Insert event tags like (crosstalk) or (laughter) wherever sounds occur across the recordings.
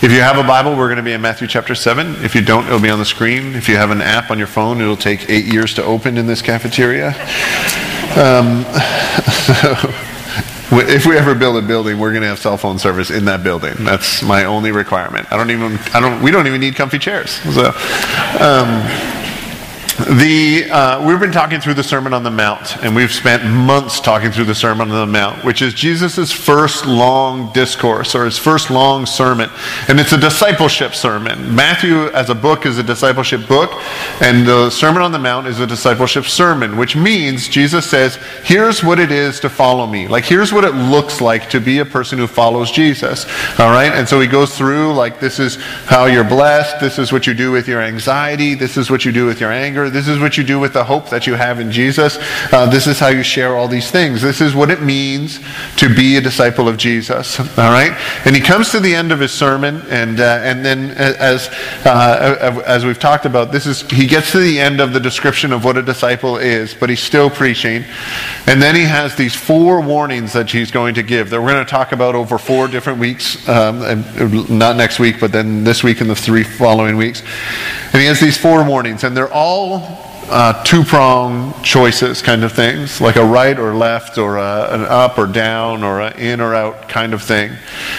If you have a Bible, we're going to be in Matthew chapter 7. If you don't, it'll be on the screen. If you have an app on your phone, it'll take eight years to open in this cafeteria. Um, (laughs) if we ever build a building, we're going to have cell phone service in that building. That's my only requirement. I don't even, I don't, we don't even need comfy chairs. So, um, the, uh, we've been talking through the Sermon on the Mount, and we've spent months talking through the Sermon on the Mount, which is Jesus' first long discourse or his first long sermon. And it's a discipleship sermon. Matthew, as a book, is a discipleship book, and the Sermon on the Mount is a discipleship sermon, which means Jesus says, Here's what it is to follow me. Like, here's what it looks like to be a person who follows Jesus. All right? And so he goes through, like, this is how you're blessed, this is what you do with your anxiety, this is what you do with your anger this is what you do with the hope that you have in Jesus. Uh, this is how you share all these things. This is what it means to be a disciple of Jesus. All right? And he comes to the end of his sermon, and, uh, and then as, uh, as we've talked about, this is, he gets to the end of the description of what a disciple is, but he's still preaching. And then he has these four warnings that he's going to give that we're going to talk about over four different weeks, um, and not next week, but then this week and the three following weeks. And he has these four warnings, and they're all uh, two prong choices kind of things, like a right or left, or a, an up or down, or an in or out kind of thing.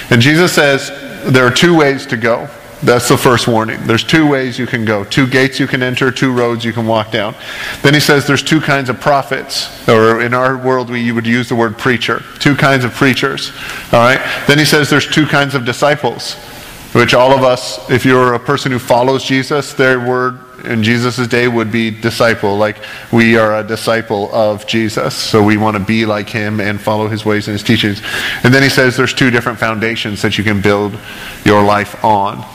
And Jesus says there are two ways to go. That's the first warning. There's two ways you can go two gates you can enter, two roads you can walk down. Then he says there's two kinds of prophets, or in our world we would use the word preacher. Two kinds of preachers. All right? Then he says there's two kinds of disciples, which all of us, if you're a person who follows Jesus, their word in Jesus' day would be disciple. Like we are a disciple of Jesus. So we want to be like him and follow his ways and his teachings. And then he says there's two different foundations that you can build your life on.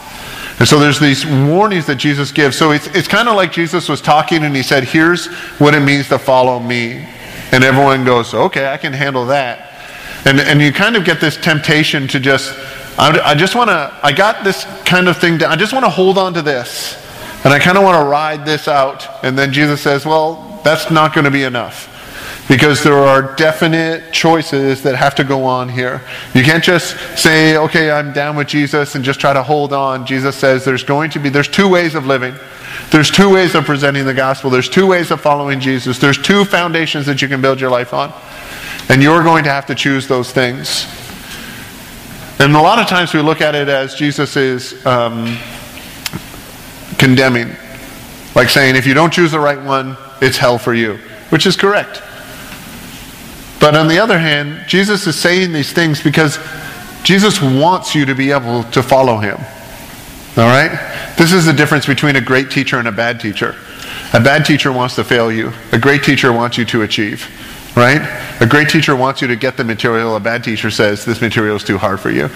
And so there's these warnings that Jesus gives. So it's, it's kind of like Jesus was talking and he said, Here's what it means to follow me. And everyone goes, Okay, I can handle that. And, and you kind of get this temptation to just, I, I just want to, I got this kind of thing, to, I just want to hold on to this. And I kind of want to ride this out. And then Jesus says, well, that's not going to be enough. Because there are definite choices that have to go on here. You can't just say, okay, I'm down with Jesus and just try to hold on. Jesus says there's going to be, there's two ways of living. There's two ways of presenting the gospel. There's two ways of following Jesus. There's two foundations that you can build your life on. And you're going to have to choose those things. And a lot of times we look at it as Jesus is um, condemning. Like saying, if you don't choose the right one, it's hell for you, which is correct. But on the other hand, Jesus is saying these things because Jesus wants you to be able to follow him. All right? This is the difference between a great teacher and a bad teacher. A bad teacher wants to fail you, a great teacher wants you to achieve. Right? A great teacher wants you to get the material. A bad teacher says this material is too hard for you.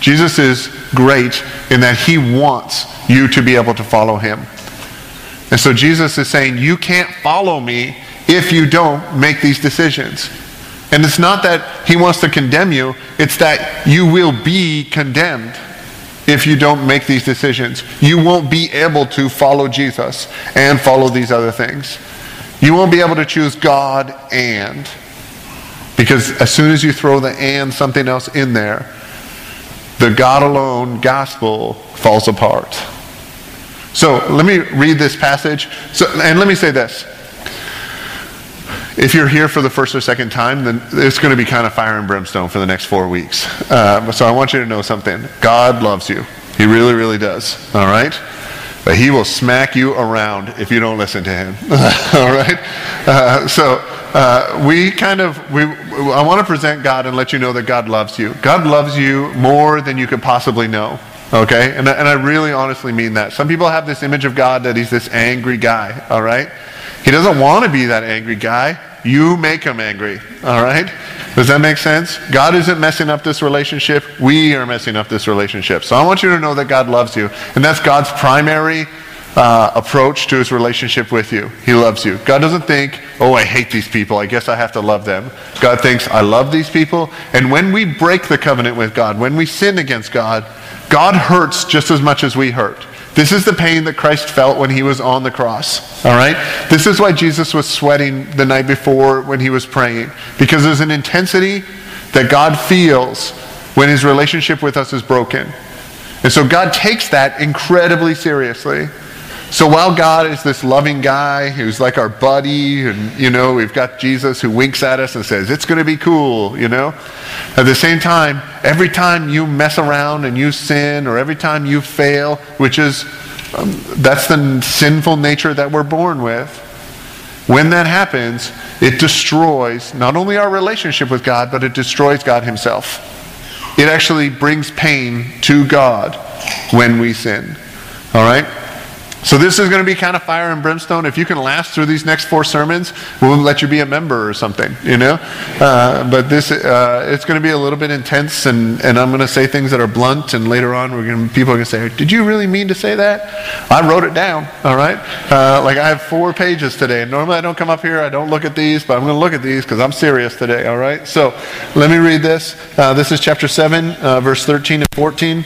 Jesus is great in that he wants you to be able to follow him. And so Jesus is saying, You can't follow me if you don't make these decisions. And it's not that he wants to condemn you, it's that you will be condemned if you don't make these decisions. You won't be able to follow Jesus and follow these other things. You won't be able to choose God and. Because as soon as you throw the and something else in there, the God alone gospel falls apart. So let me read this passage. So, and let me say this. If you're here for the first or second time, then it's going to be kind of fire and brimstone for the next four weeks. Uh, so I want you to know something. God loves you. He really, really does. All right? But he will smack you around if you don't listen to him. (laughs) All right? Uh, so uh, we kind of, we, I want to present God and let you know that God loves you. God loves you more than you could possibly know. Okay? And, and I really honestly mean that. Some people have this image of God that he's this angry guy. All right? He doesn't want to be that angry guy. You make him angry. All right? Does that make sense? God isn't messing up this relationship. We are messing up this relationship. So I want you to know that God loves you. And that's God's primary uh, approach to his relationship with you. He loves you. God doesn't think, oh, I hate these people. I guess I have to love them. God thinks, I love these people. And when we break the covenant with God, when we sin against God, God hurts just as much as we hurt. This is the pain that Christ felt when he was on the cross. All right? This is why Jesus was sweating the night before when he was praying. Because there's an intensity that God feels when his relationship with us is broken. And so God takes that incredibly seriously. So while God is this loving guy who's like our buddy, and you know, we've got Jesus who winks at us and says, It's going to be cool, you know, at the same time, every time you mess around and you sin, or every time you fail, which is um, that's the sinful nature that we're born with, when that happens, it destroys not only our relationship with God, but it destroys God Himself. It actually brings pain to God when we sin. All right? So this is going to be kind of fire and brimstone. If you can last through these next four sermons, we'll let you be a member or something, you know. Uh, but this, uh, it's going to be a little bit intense, and, and I'm going to say things that are blunt, and later on, we're going to, people are going to say, "Did you really mean to say that?" I wrote it down. All right, uh, like I have four pages today. Normally, I don't come up here, I don't look at these, but I'm going to look at these because I'm serious today. All right. So let me read this. Uh, this is chapter seven, uh, verse 13 and 14.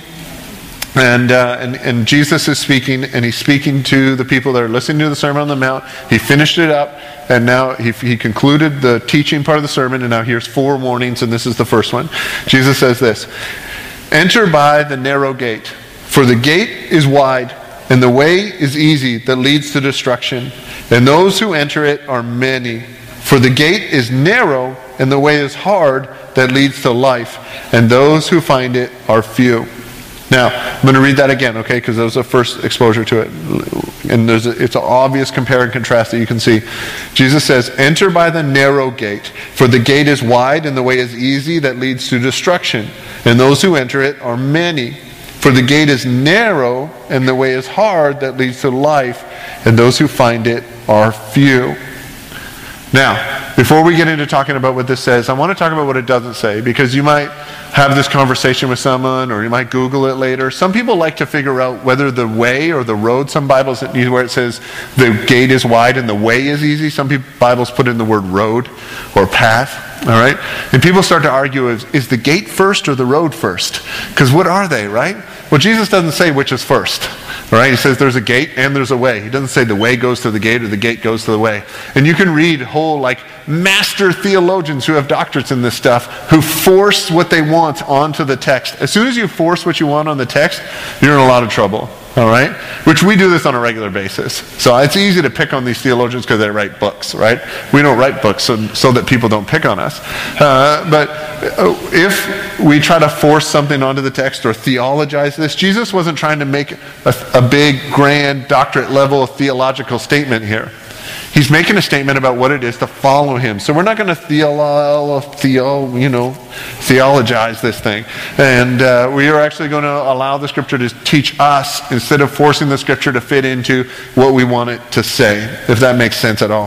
And, uh, and, and, Jesus is speaking, and he's speaking to the people that are listening to the Sermon on the Mount. He finished it up, and now he, he concluded the teaching part of the sermon, and now here's four warnings, and this is the first one. Jesus says this Enter by the narrow gate, for the gate is wide, and the way is easy that leads to destruction, and those who enter it are many. For the gate is narrow, and the way is hard that leads to life, and those who find it are few. Now, I'm going to read that again, okay, because that was the first exposure to it. And there's a, it's an obvious compare and contrast that you can see. Jesus says, Enter by the narrow gate, for the gate is wide and the way is easy that leads to destruction, and those who enter it are many. For the gate is narrow and the way is hard that leads to life, and those who find it are few. Now, before we get into talking about what this says, I want to talk about what it doesn't say because you might have this conversation with someone or you might Google it later. Some people like to figure out whether the way or the road, some Bibles where it says the gate is wide and the way is easy, some people, Bibles put in the word road or path. All right? And people start to argue is, is the gate first or the road first? Because what are they, right? Well, Jesus doesn't say which is first. Right? He says there's a gate and there's a way. He doesn't say the way goes to the gate or the gate goes to the way. And you can read whole like master theologians who have doctorates in this stuff who force what they want onto the text. As soon as you force what you want on the text, you're in a lot of trouble. All right? Which we do this on a regular basis. So it's easy to pick on these theologians because they write books, right? We don't write books so, so that people don't pick on us. Uh, but uh, if we try to force something onto the text or theologize this, Jesus wasn't trying to make a, a big, grand, doctorate level theological statement here. He's making a statement about what it is to follow him. So we're not going to theolo, theo, you know, theologize this thing. And uh, we are actually going to allow the scripture to teach us instead of forcing the scripture to fit into what we want it to say, if that makes sense at all.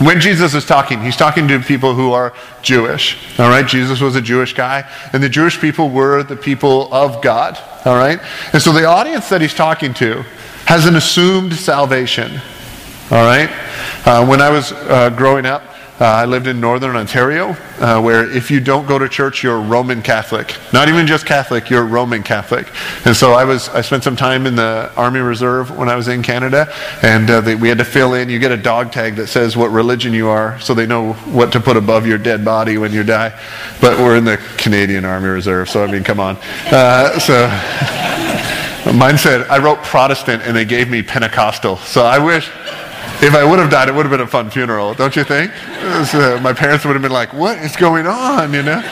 When Jesus is talking, he's talking to people who are Jewish. All right? Jesus was a Jewish guy, and the Jewish people were the people of God. All right? And so the audience that he's talking to has an assumed salvation. All right? Uh, when I was uh, growing up, uh, I lived in northern Ontario, uh, where if you don't go to church, you're Roman Catholic. Not even just Catholic, you're Roman Catholic. And so I was, I spent some time in the Army Reserve when I was in Canada, and uh, they, we had to fill in. You get a dog tag that says what religion you are, so they know what to put above your dead body when you die. But we're in the Canadian Army Reserve, so I mean, come on. Uh, so. (laughs) Mine said, I wrote Protestant and they gave me Pentecostal. So I wish, if I would have died, it would have been a fun funeral, don't you think? Was, uh, my parents would have been like, what is going on, you know?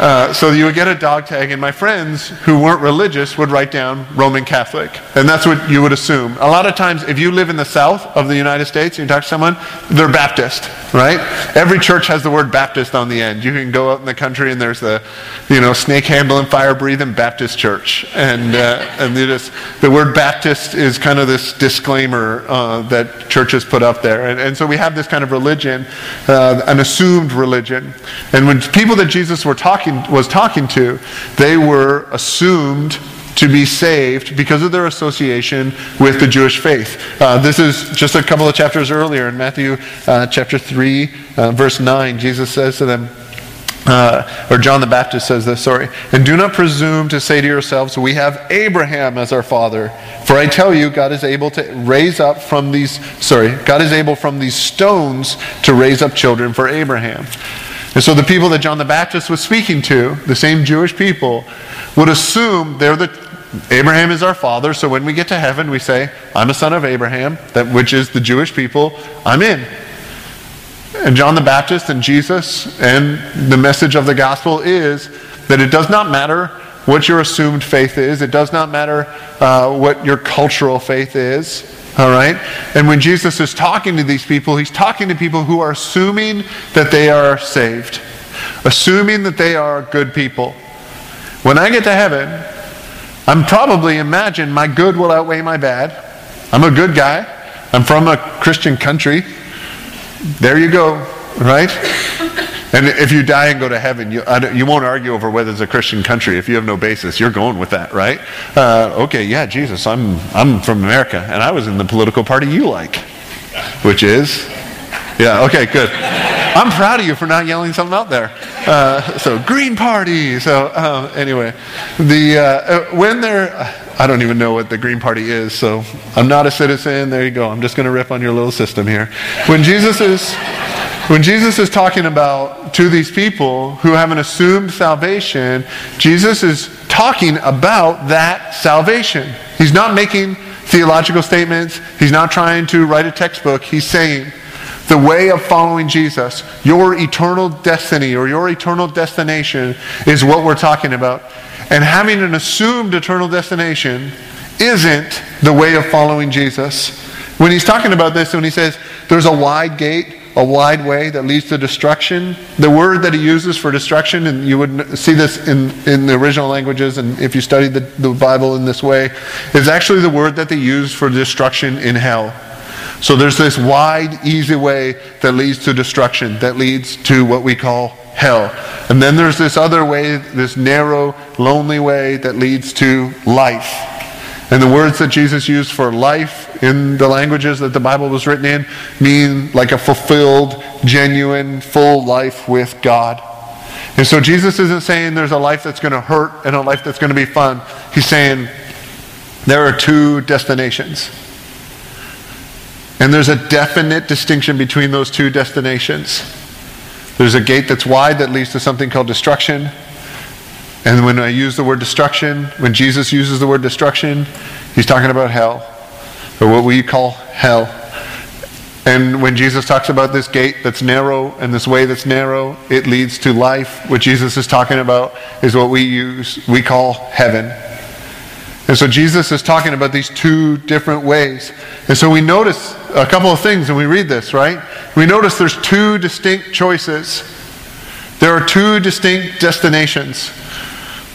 Uh, so you would get a dog tag, and my friends who weren't religious would write down Roman Catholic. And that's what you would assume. A lot of times, if you live in the south of the United States and you talk to someone, they're Baptist, right? Every church has the word Baptist on the end. You can go out in the country and there's the, you know, snake handling, fire breathing Baptist church. And, uh, and just, the word Baptist is kind of this disclaimer uh, that churches put up there. And, and so we have this kind of religion, uh, an assumed religion. And when people that Jesus were talking talking, was talking to, they were assumed to be saved because of their association with the Jewish faith. Uh, this is just a couple of chapters earlier in Matthew uh, chapter 3, uh, verse 9. Jesus says to them, uh, or John the Baptist says this, sorry. And do not presume to say to yourselves, We have Abraham as our father. For I tell you, God is able to raise up from these, sorry, God is able from these stones to raise up children for Abraham. And so the people that John the Baptist was speaking to, the same Jewish people, would assume they're the Abraham is our father, so when we get to heaven, we say, I'm a son of Abraham, that, which is the Jewish people. I'm in. And John the Baptist and Jesus and the message of the gospel is that it does not matter what your assumed faith is, it does not matter uh, what your cultural faith is. All right? And when Jesus is talking to these people, he's talking to people who are assuming that they are saved, assuming that they are good people. When I get to heaven, I'm probably imagine my good will outweigh my bad. I'm a good guy. I'm from a Christian country. There you go, right? And if you die and go to heaven, you, you won't argue over whether it's a Christian country. If you have no basis, you're going with that, right? Uh, okay, yeah, Jesus, I'm, I'm from America, and I was in the political party you like, which is, yeah, okay, good. I'm proud of you for not yelling something out there. Uh, so, Green Party. So, um, anyway, the uh, uh when they're, I don't even know what the Green Party is, so I'm not a citizen. There you go. I'm just going to rip on your little system here. When Jesus is when Jesus is talking about to these people who have an assumed salvation, Jesus is talking about that salvation. He's not making theological statements, he's not trying to write a textbook. He's saying, the way of following Jesus, your eternal destiny or your eternal destination is what we're talking about. And having an assumed eternal destination isn't the way of following Jesus. When he's talking about this, when he says there's a wide gate, a wide way that leads to destruction. The word that he uses for destruction, and you would see this in, in the original languages, and if you study the, the Bible in this way, is actually the word that they use for destruction in hell. So there's this wide, easy way that leads to destruction, that leads to what we call hell. And then there's this other way, this narrow, lonely way that leads to life. And the words that Jesus used for life in the languages that the Bible was written in mean like a fulfilled, genuine, full life with God. And so Jesus isn't saying there's a life that's going to hurt and a life that's going to be fun. He's saying there are two destinations. And there's a definite distinction between those two destinations. There's a gate that's wide that leads to something called destruction, and when I use the word destruction, when Jesus uses the word destruction, he's talking about hell, or what we call hell. And when Jesus talks about this gate that's narrow and this way that's narrow, it leads to life. What Jesus is talking about is what we use, we call heaven. And so Jesus is talking about these two different ways. And so we notice a couple of things when we read this, right? We notice there's two distinct choices. There are two distinct destinations.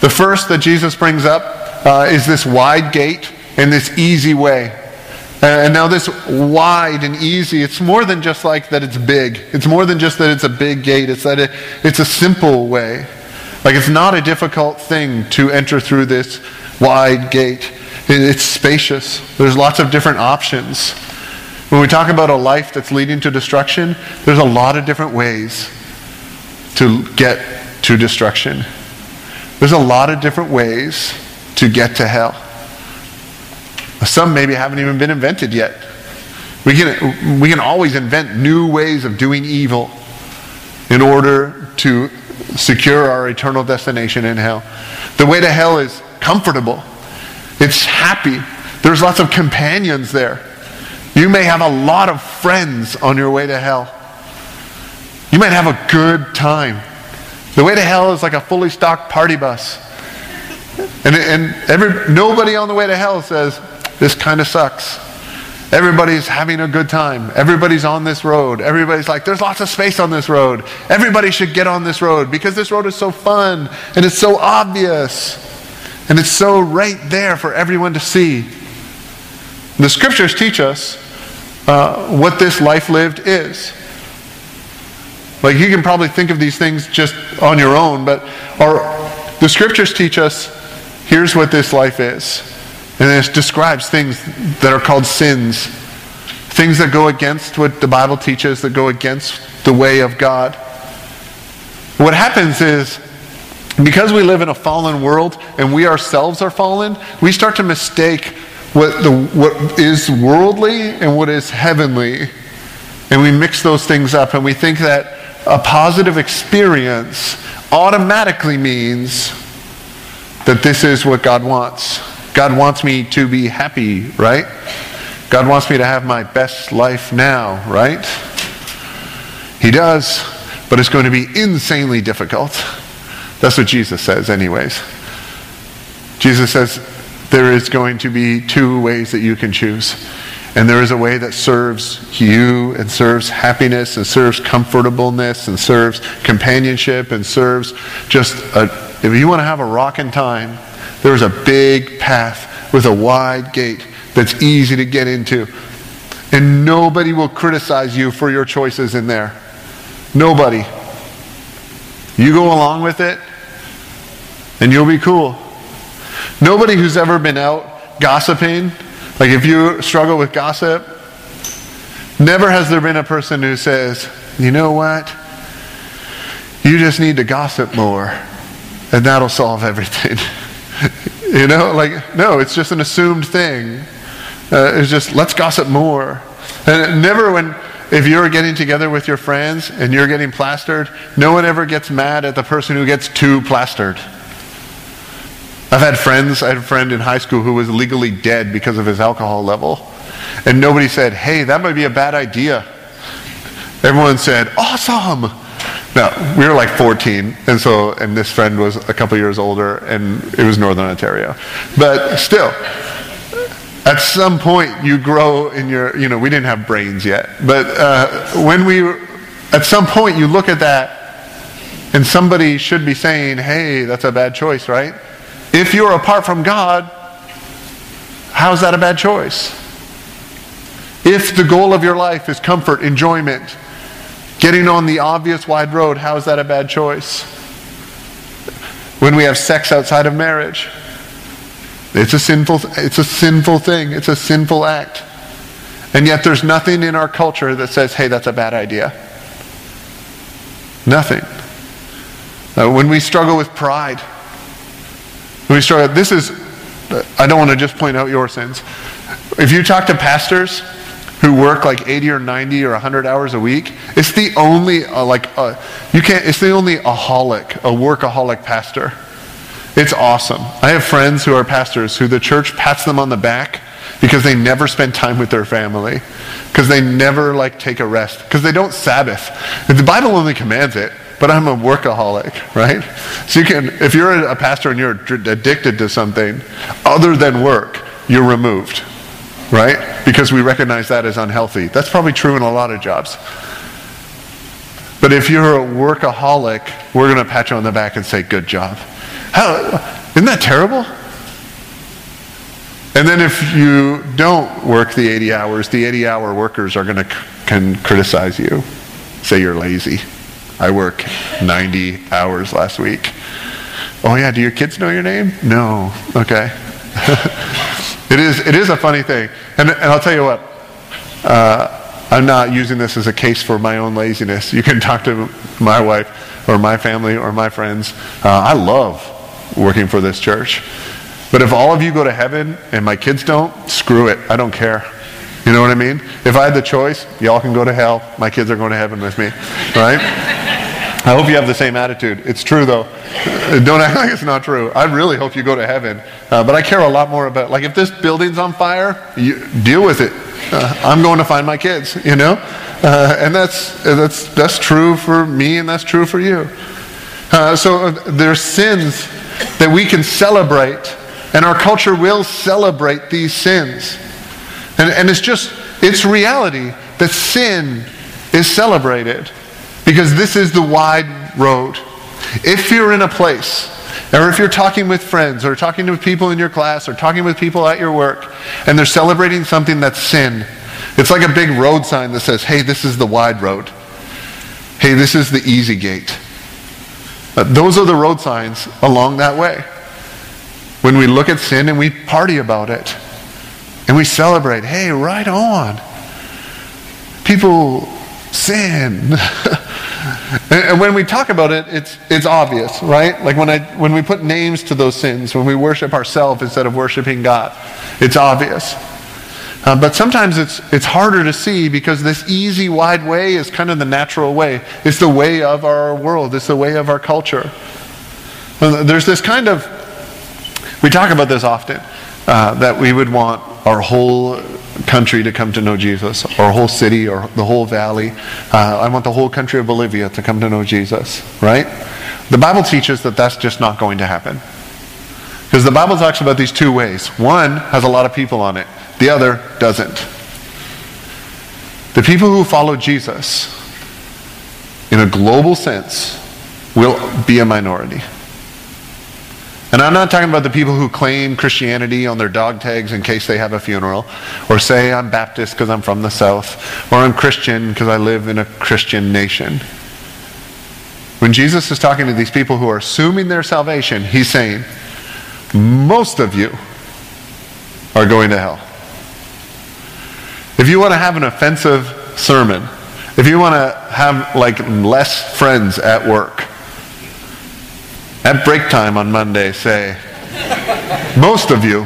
The first that Jesus brings up uh, is this wide gate and this easy way. And now, this wide and easy, it's more than just like that it's big. It's more than just that it's a big gate. It's that it, it's a simple way. Like, it's not a difficult thing to enter through this wide gate. It's spacious. There's lots of different options. When we talk about a life that's leading to destruction, there's a lot of different ways to get to destruction. There's a lot of different ways to get to hell. Some maybe haven't even been invented yet. We can, we can always invent new ways of doing evil in order to secure our eternal destination in hell. The way to hell is comfortable, it's happy. There's lots of companions there. You may have a lot of friends on your way to hell. You might have a good time. The way to hell is like a fully stocked party bus. And, and every, nobody on the way to hell says, this kind of sucks. Everybody's having a good time. Everybody's on this road. Everybody's like, there's lots of space on this road. Everybody should get on this road because this road is so fun and it's so obvious and it's so right there for everyone to see. The scriptures teach us uh, what this life lived is. Like you can probably think of these things just on your own, but our, the scriptures teach us here's what this life is. And it describes things that are called sins, things that go against what the Bible teaches, that go against the way of God. What happens is, because we live in a fallen world and we ourselves are fallen, we start to mistake what, the, what is worldly and what is heavenly. And we mix those things up and we think that a positive experience automatically means that this is what God wants. God wants me to be happy, right? God wants me to have my best life now, right? He does, but it's going to be insanely difficult. That's what Jesus says, anyways. Jesus says there is going to be two ways that you can choose. And there is a way that serves you and serves happiness and serves comfortableness and serves companionship and serves just a, if you want to have a rocking time, there's a big path with a wide gate that's easy to get into. And nobody will criticize you for your choices in there. Nobody. You go along with it, and you'll be cool. Nobody who's ever been out gossiping like if you struggle with gossip, never has there been a person who says, you know what? You just need to gossip more, and that'll solve everything. (laughs) you know, like, no, it's just an assumed thing. Uh, it's just, let's gossip more. And never when, if you're getting together with your friends and you're getting plastered, no one ever gets mad at the person who gets too plastered. I've had friends, I had a friend in high school who was legally dead because of his alcohol level. And nobody said, hey, that might be a bad idea. Everyone said, awesome. Now, we were like 14, and so, and this friend was a couple years older, and it was Northern Ontario. But still, at some point you grow in your, you know, we didn't have brains yet, but uh, when we, at some point you look at that, and somebody should be saying, hey, that's a bad choice, right? If you're apart from God, how's that a bad choice? If the goal of your life is comfort, enjoyment, getting on the obvious wide road, how is that a bad choice? When we have sex outside of marriage, it's a sinful, it's a sinful thing. It's a sinful act. And yet there's nothing in our culture that says, hey, that's a bad idea. Nothing. Uh, when we struggle with pride, we start, this is, I don't want to just point out your sins. If you talk to pastors who work like 80 or 90 or 100 hours a week, it's the only, uh, like, uh, you can't, it's the only aholic, a workaholic pastor. It's awesome. I have friends who are pastors who the church pats them on the back because they never spend time with their family because they never like take a rest because they don't sabbath the bible only commands it but I'm a workaholic, right? So you can, if you're a pastor and you're addicted to something other than work, you're removed, right? Because we recognize that as unhealthy. That's probably true in a lot of jobs. But if you're a workaholic, we're going to pat you on the back and say, good job. How, isn't that terrible? And then if you don't work the 80 hours, the 80 hour workers are going to can criticize you, say you're lazy. I work 90 hours last week. Oh yeah, do your kids know your name? No. Okay. (laughs) it is it is a funny thing, and and I'll tell you what. Uh, I'm not using this as a case for my own laziness. You can (laughs) talk to my wife or my family or my friends. Uh, I love working for this church. But if all of you go to heaven and my kids don't, screw it. I don't care. You know what I mean? If I had the choice, y'all can go to hell. My kids are going to heaven with me. Right? (laughs) I hope you have the same attitude. It's true, though. Don't act (laughs) like it's not true. I really hope you go to heaven. Uh, but I care a lot more about, like, if this building's on fire, you deal with it. Uh, I'm going to find my kids, you know? Uh, and that's, that's, that's true for me and that's true for you. Uh, so uh, there's sins that we can celebrate, and our culture will celebrate these sins. And, and it's just, it's reality that sin is celebrated because this is the wide road. If you're in a place, or if you're talking with friends, or talking to people in your class, or talking with people at your work, and they're celebrating something that's sin, it's like a big road sign that says, hey, this is the wide road. Hey, this is the easy gate. Uh, those are the road signs along that way. When we look at sin and we party about it, and we celebrate, hey, right on. People sin. (laughs) and when we talk about it, it's, it's obvious, right? Like when, I, when we put names to those sins, when we worship ourselves instead of worshiping God, it's obvious. Uh, but sometimes it's, it's harder to see because this easy, wide way is kind of the natural way. It's the way of our world, it's the way of our culture. There's this kind of, we talk about this often uh, that we would want our whole country to come to know Jesus, our whole city, or the whole valley. Uh, I want the whole country of Bolivia to come to know Jesus, right? The Bible teaches that that's just not going to happen. Because the Bible talks about these two ways. One has a lot of people on it, the other doesn't. The people who follow Jesus, in a global sense, will be a minority. And I'm not talking about the people who claim Christianity on their dog tags in case they have a funeral, or say I'm Baptist because I'm from the South, or I'm Christian because I live in a Christian nation. When Jesus is talking to these people who are assuming their salvation, he's saying, most of you are going to hell. If you want to have an offensive sermon, if you want to have like less friends at work, at break time on Monday, say, most of you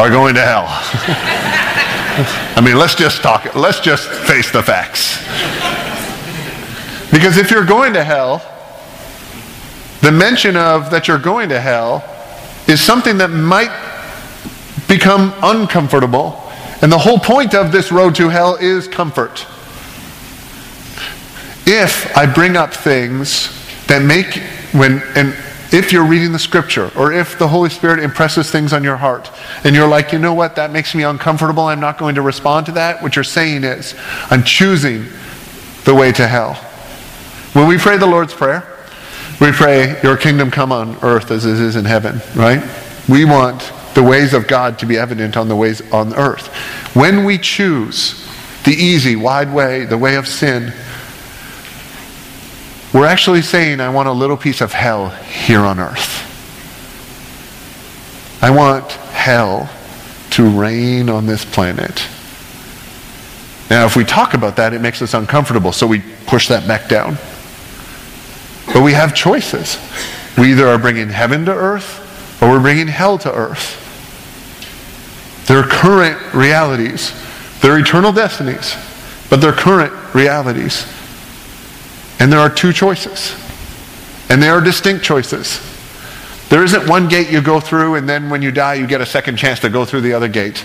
are going to hell. (laughs) I mean, let's just talk, let's just face the facts. Because if you're going to hell, the mention of that you're going to hell is something that might become uncomfortable. And the whole point of this road to hell is comfort. If I bring up things that make when and if you're reading the scripture or if the Holy Spirit impresses things on your heart and you're like, you know what, that makes me uncomfortable, I'm not going to respond to that, what you're saying is, I'm choosing the way to hell. When we pray the Lord's Prayer, we pray, Your kingdom come on earth as it is in heaven, right? We want the ways of God to be evident on the ways on earth. When we choose the easy, wide way, the way of sin, we're actually saying, I want a little piece of hell here on earth. I want hell to reign on this planet. Now, if we talk about that, it makes us uncomfortable, so we push that back down. But we have choices. We either are bringing heaven to earth or we're bringing hell to earth. They're current realities. They're eternal destinies, but they're current realities. And there are two choices. And they are distinct choices. There isn't one gate you go through and then when you die you get a second chance to go through the other gate.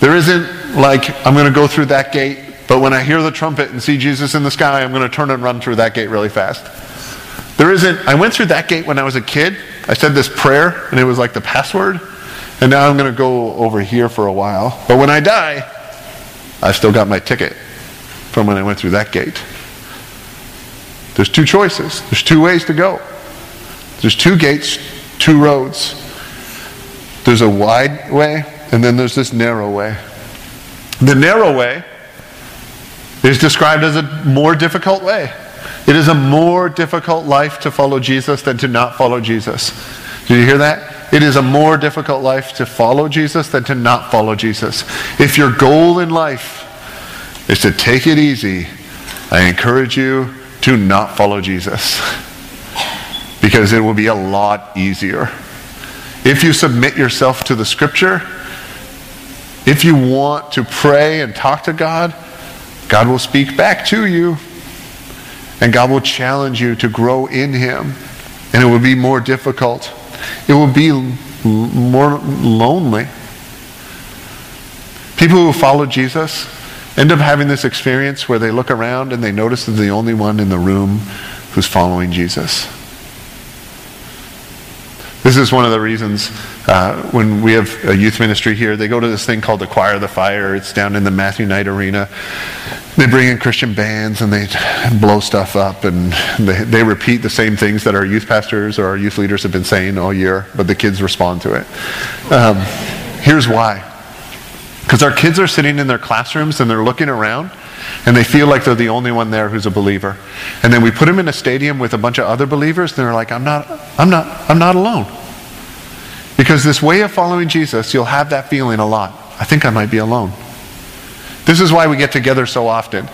There isn't like, I'm going to go through that gate but when I hear the trumpet and see Jesus in the sky, I'm going to turn and run through that gate really fast. There isn't, I went through that gate when I was a kid. I said this prayer, and it was like the password. And now I'm going to go over here for a while. But when I die, I've still got my ticket from when I went through that gate. There's two choices, there's two ways to go. There's two gates, two roads. There's a wide way, and then there's this narrow way. The narrow way is described as a more difficult way. It is a more difficult life to follow Jesus than to not follow Jesus. Did you hear that? It is a more difficult life to follow Jesus than to not follow Jesus. If your goal in life is to take it easy, I encourage you to not follow Jesus. Because it will be a lot easier. If you submit yourself to the scripture, if you want to pray and talk to God, God will speak back to you. And God will challenge you to grow in Him. And it will be more difficult. It will be more lonely. People who follow Jesus end up having this experience where they look around and they notice they're the only one in the room who's following Jesus. This is one of the reasons uh, when we have a youth ministry here, they go to this thing called the Choir of the Fire. It's down in the Matthew Knight Arena. They bring in Christian bands and they blow stuff up and they, they repeat the same things that our youth pastors or our youth leaders have been saying all year, but the kids respond to it. Um, here's why. Because our kids are sitting in their classrooms and they're looking around and they feel like they're the only one there who's a believer. And then we put them in a stadium with a bunch of other believers, and they're like, I'm not, I'm not, I'm not alone. Because this way of following Jesus, you'll have that feeling a lot. I think I might be alone. This is why we get together so often.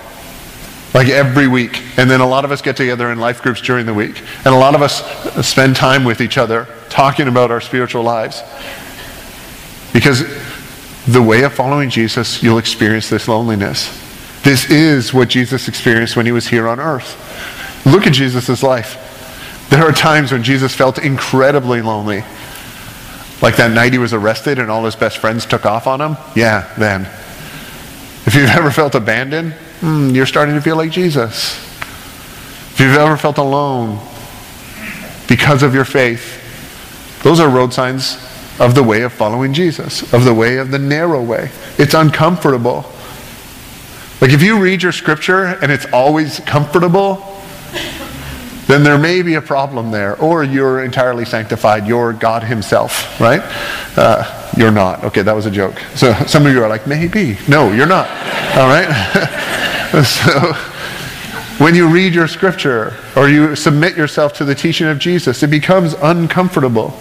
Like every week. And then a lot of us get together in life groups during the week. And a lot of us spend time with each other talking about our spiritual lives. Because the way of following Jesus, you'll experience this loneliness. This is what Jesus experienced when he was here on earth. Look at Jesus' life. There are times when Jesus felt incredibly lonely. Like that night he was arrested and all his best friends took off on him? Yeah, then. If you've ever felt abandoned, mm, you're starting to feel like Jesus. If you've ever felt alone because of your faith, those are road signs of the way of following Jesus, of the way of the narrow way. It's uncomfortable. Like if you read your scripture and it's always comfortable, then there may be a problem there. Or you're entirely sanctified. You're God Himself, right? Uh, you're not. Okay, that was a joke. So some of you are like, maybe. No, you're not. All right? (laughs) so when you read your scripture or you submit yourself to the teaching of Jesus, it becomes uncomfortable.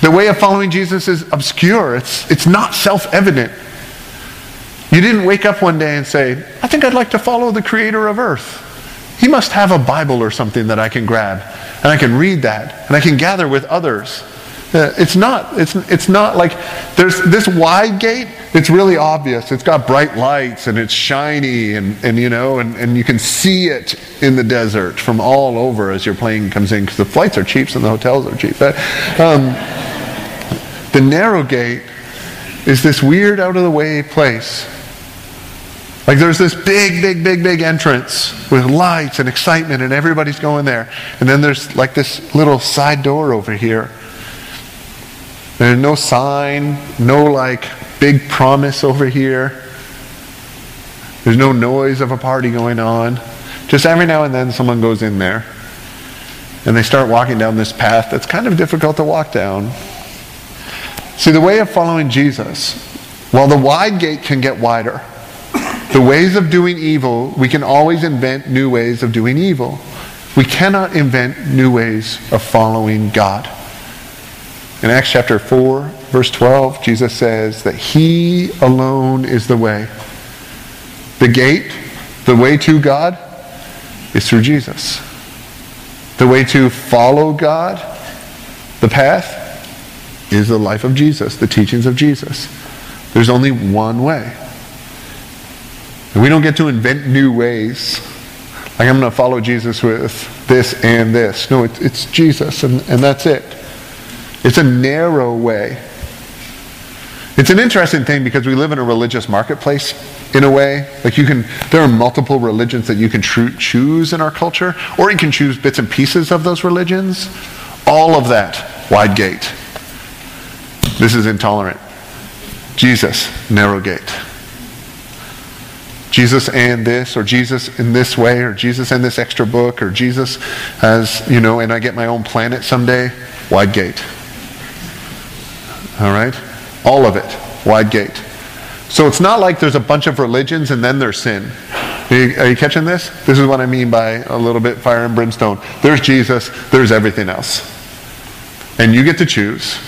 The way of following Jesus is obscure, it's, it's not self evident. You didn't wake up one day and say, I think I'd like to follow the creator of earth. He must have a Bible or something that I can grab, and I can read that, and I can gather with others. Uh, it's not. It's it's not like there's this wide gate. It's really obvious. It's got bright lights and it's shiny and, and you know and, and you can see it in the desert from all over as your plane comes in because the flights are cheap and the hotels are cheap. But, um, the narrow gate is this weird out of the way place like there's this big, big, big, big entrance with lights and excitement, and everybody's going there. And then there's like this little side door over here. There's no sign, no like big promise over here. There's no noise of a party going on. Just every now and then someone goes in there and they start walking down this path that's kind of difficult to walk down. See, the way of following Jesus, while the wide gate can get wider, the ways of doing evil, we can always invent new ways of doing evil. We cannot invent new ways of following God. In Acts chapter 4, verse 12, Jesus says that He alone is the way. The gate, the way to God, is through Jesus. The way to follow God, the path, is the life of Jesus, the teachings of Jesus. There's only one way. And we don't get to invent new ways. Like, I'm going to follow Jesus with this and this. No, it, it's Jesus, and, and that's it. It's a narrow way. It's an interesting thing because we live in a religious marketplace in a way. Like you can, there are multiple religions that you can tr- choose in our culture, or you can choose bits and pieces of those religions. All of that, wide gate. This is intolerant. Jesus, narrow gate. Jesus and this, or Jesus in this way, or Jesus and this extra book, or Jesus as, you know, and I get my own planet someday, wide gate. All right? All of it, wide gate. So it's not like there's a bunch of religions and then there's sin. Are you, are you, catching this? This is what I mean by a little bit fire and brimstone. There's Jesus, there's everything else. And you get to choose.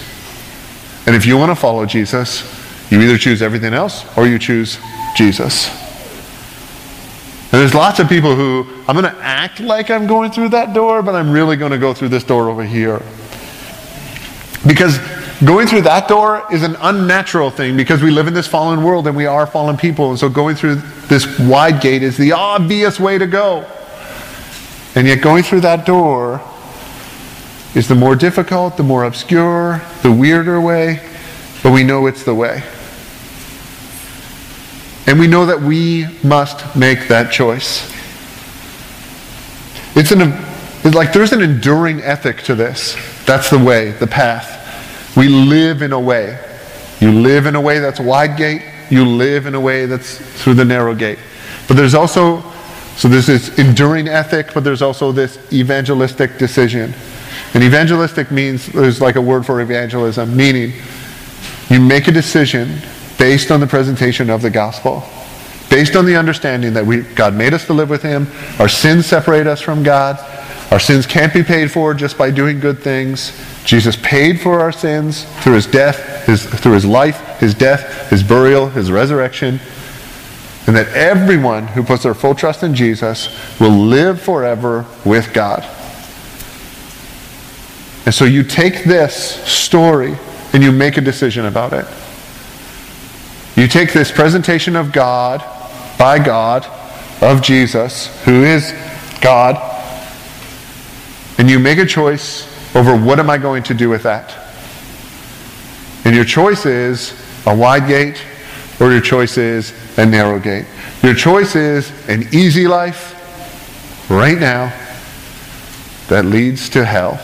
And if you want to follow Jesus, you either choose everything else or you choose Jesus. And there's lots of people who, I'm going to act like I'm going through that door, but I'm really going to go through this door over here. Because going through that door is an unnatural thing because we live in this fallen world and we are fallen people. And so going through this wide gate is the obvious way to go. And yet going through that door is the more difficult, the more obscure, the weirder way, but we know it's the way. And we know that we must make that choice. It's, an, it's like there's an enduring ethic to this. That's the way, the path. We live in a way. You live in a way that's wide gate. You live in a way that's through the narrow gate. But there's also, so there's this enduring ethic, but there's also this evangelistic decision. And evangelistic means, there's like a word for evangelism, meaning you make a decision based on the presentation of the gospel, based on the understanding that we, God made us to live with Him, our sins separate us from God, our sins can't be paid for just by doing good things. Jesus paid for our sins through His death, his, through His life, His death, His burial, His resurrection, and that everyone who puts their full trust in Jesus will live forever with God. And so you take this story and you make a decision about it. You take this presentation of God, by God, of Jesus, who is God, and you make a choice over what am I going to do with that. And your choice is a wide gate or your choice is a narrow gate. Your choice is an easy life right now that leads to hell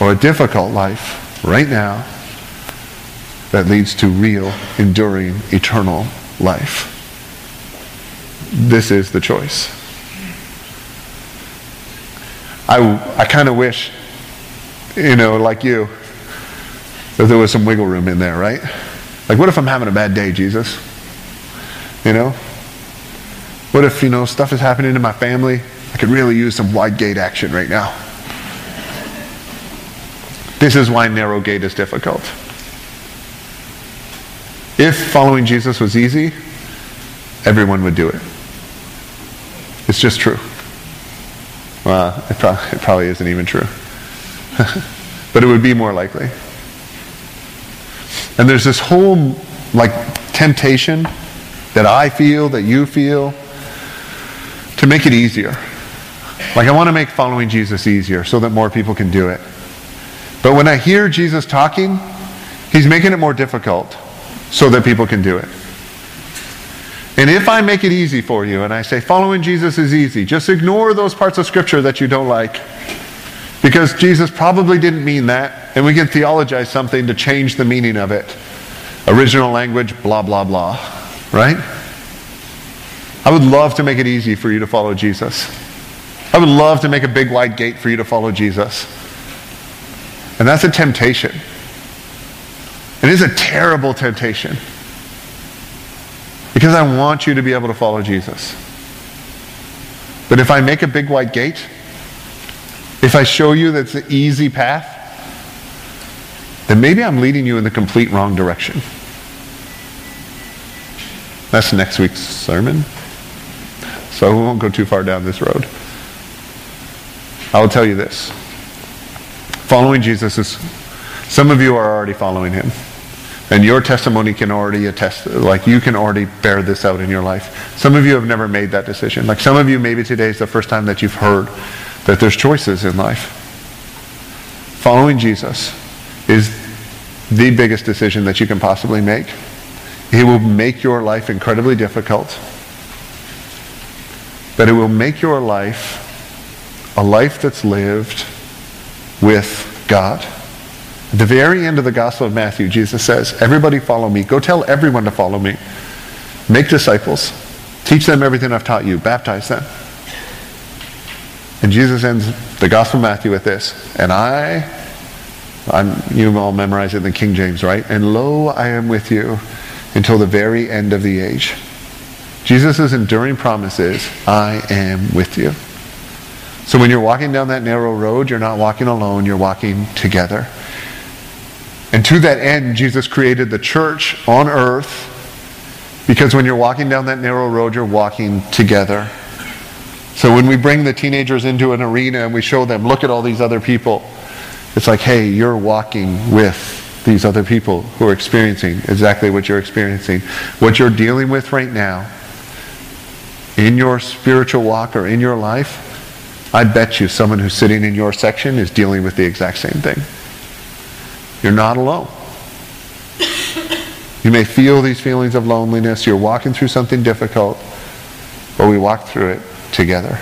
or a difficult life right now that leads to real, enduring, eternal life. This is the choice. I, I kind of wish, you know, like you, that there was some wiggle room in there, right? Like, what if I'm having a bad day, Jesus? You know? What if, you know, stuff is happening in my family? I could really use some wide gate action right now. This is why narrow gate is difficult. If following Jesus was easy, everyone would do it. It's just true. Well, it, pro- it probably isn't even true. (laughs) but it would be more likely. And there's this whole like temptation that I feel, that you feel, to make it easier. Like I want to make following Jesus easier so that more people can do it. But when I hear Jesus talking, he's making it more difficult so that people can do it. And if I make it easy for you and I say following Jesus is easy, just ignore those parts of Scripture that you don't like. Because Jesus probably didn't mean that, and we can theologize something to change the meaning of it. Original language, blah, blah, blah. Right? I would love to make it easy for you to follow Jesus. I would love to make a big wide gate for you to follow Jesus. And that's a temptation. It is a terrible temptation. Because I want you to be able to follow Jesus. But if I make a big white gate, if I show you that's the easy path, then maybe I'm leading you in the complete wrong direction. That's next week's sermon. So we won't go too far down this road. I will tell you this. Following Jesus is, some of you are already following him. And your testimony can already attest, like you can already bear this out in your life. Some of you have never made that decision. Like some of you, maybe today is the first time that you've heard that there's choices in life. Following Jesus is the biggest decision that you can possibly make. It will make your life incredibly difficult, but it will make your life a life that's lived with God. At the very end of the Gospel of Matthew, Jesus says, Everybody follow me. Go tell everyone to follow me. Make disciples. Teach them everything I've taught you. Baptize them. And Jesus ends the Gospel of Matthew with this. And I, I'm, you all memorize it in the King James, right? And lo, I am with you until the very end of the age. Jesus' enduring promise is, I am with you. So when you're walking down that narrow road, you're not walking alone, you're walking together. And to that end, Jesus created the church on earth because when you're walking down that narrow road, you're walking together. So when we bring the teenagers into an arena and we show them, look at all these other people, it's like, hey, you're walking with these other people who are experiencing exactly what you're experiencing. What you're dealing with right now in your spiritual walk or in your life, I bet you someone who's sitting in your section is dealing with the exact same thing. You're not alone. You may feel these feelings of loneliness. You're walking through something difficult, but we walk through it together.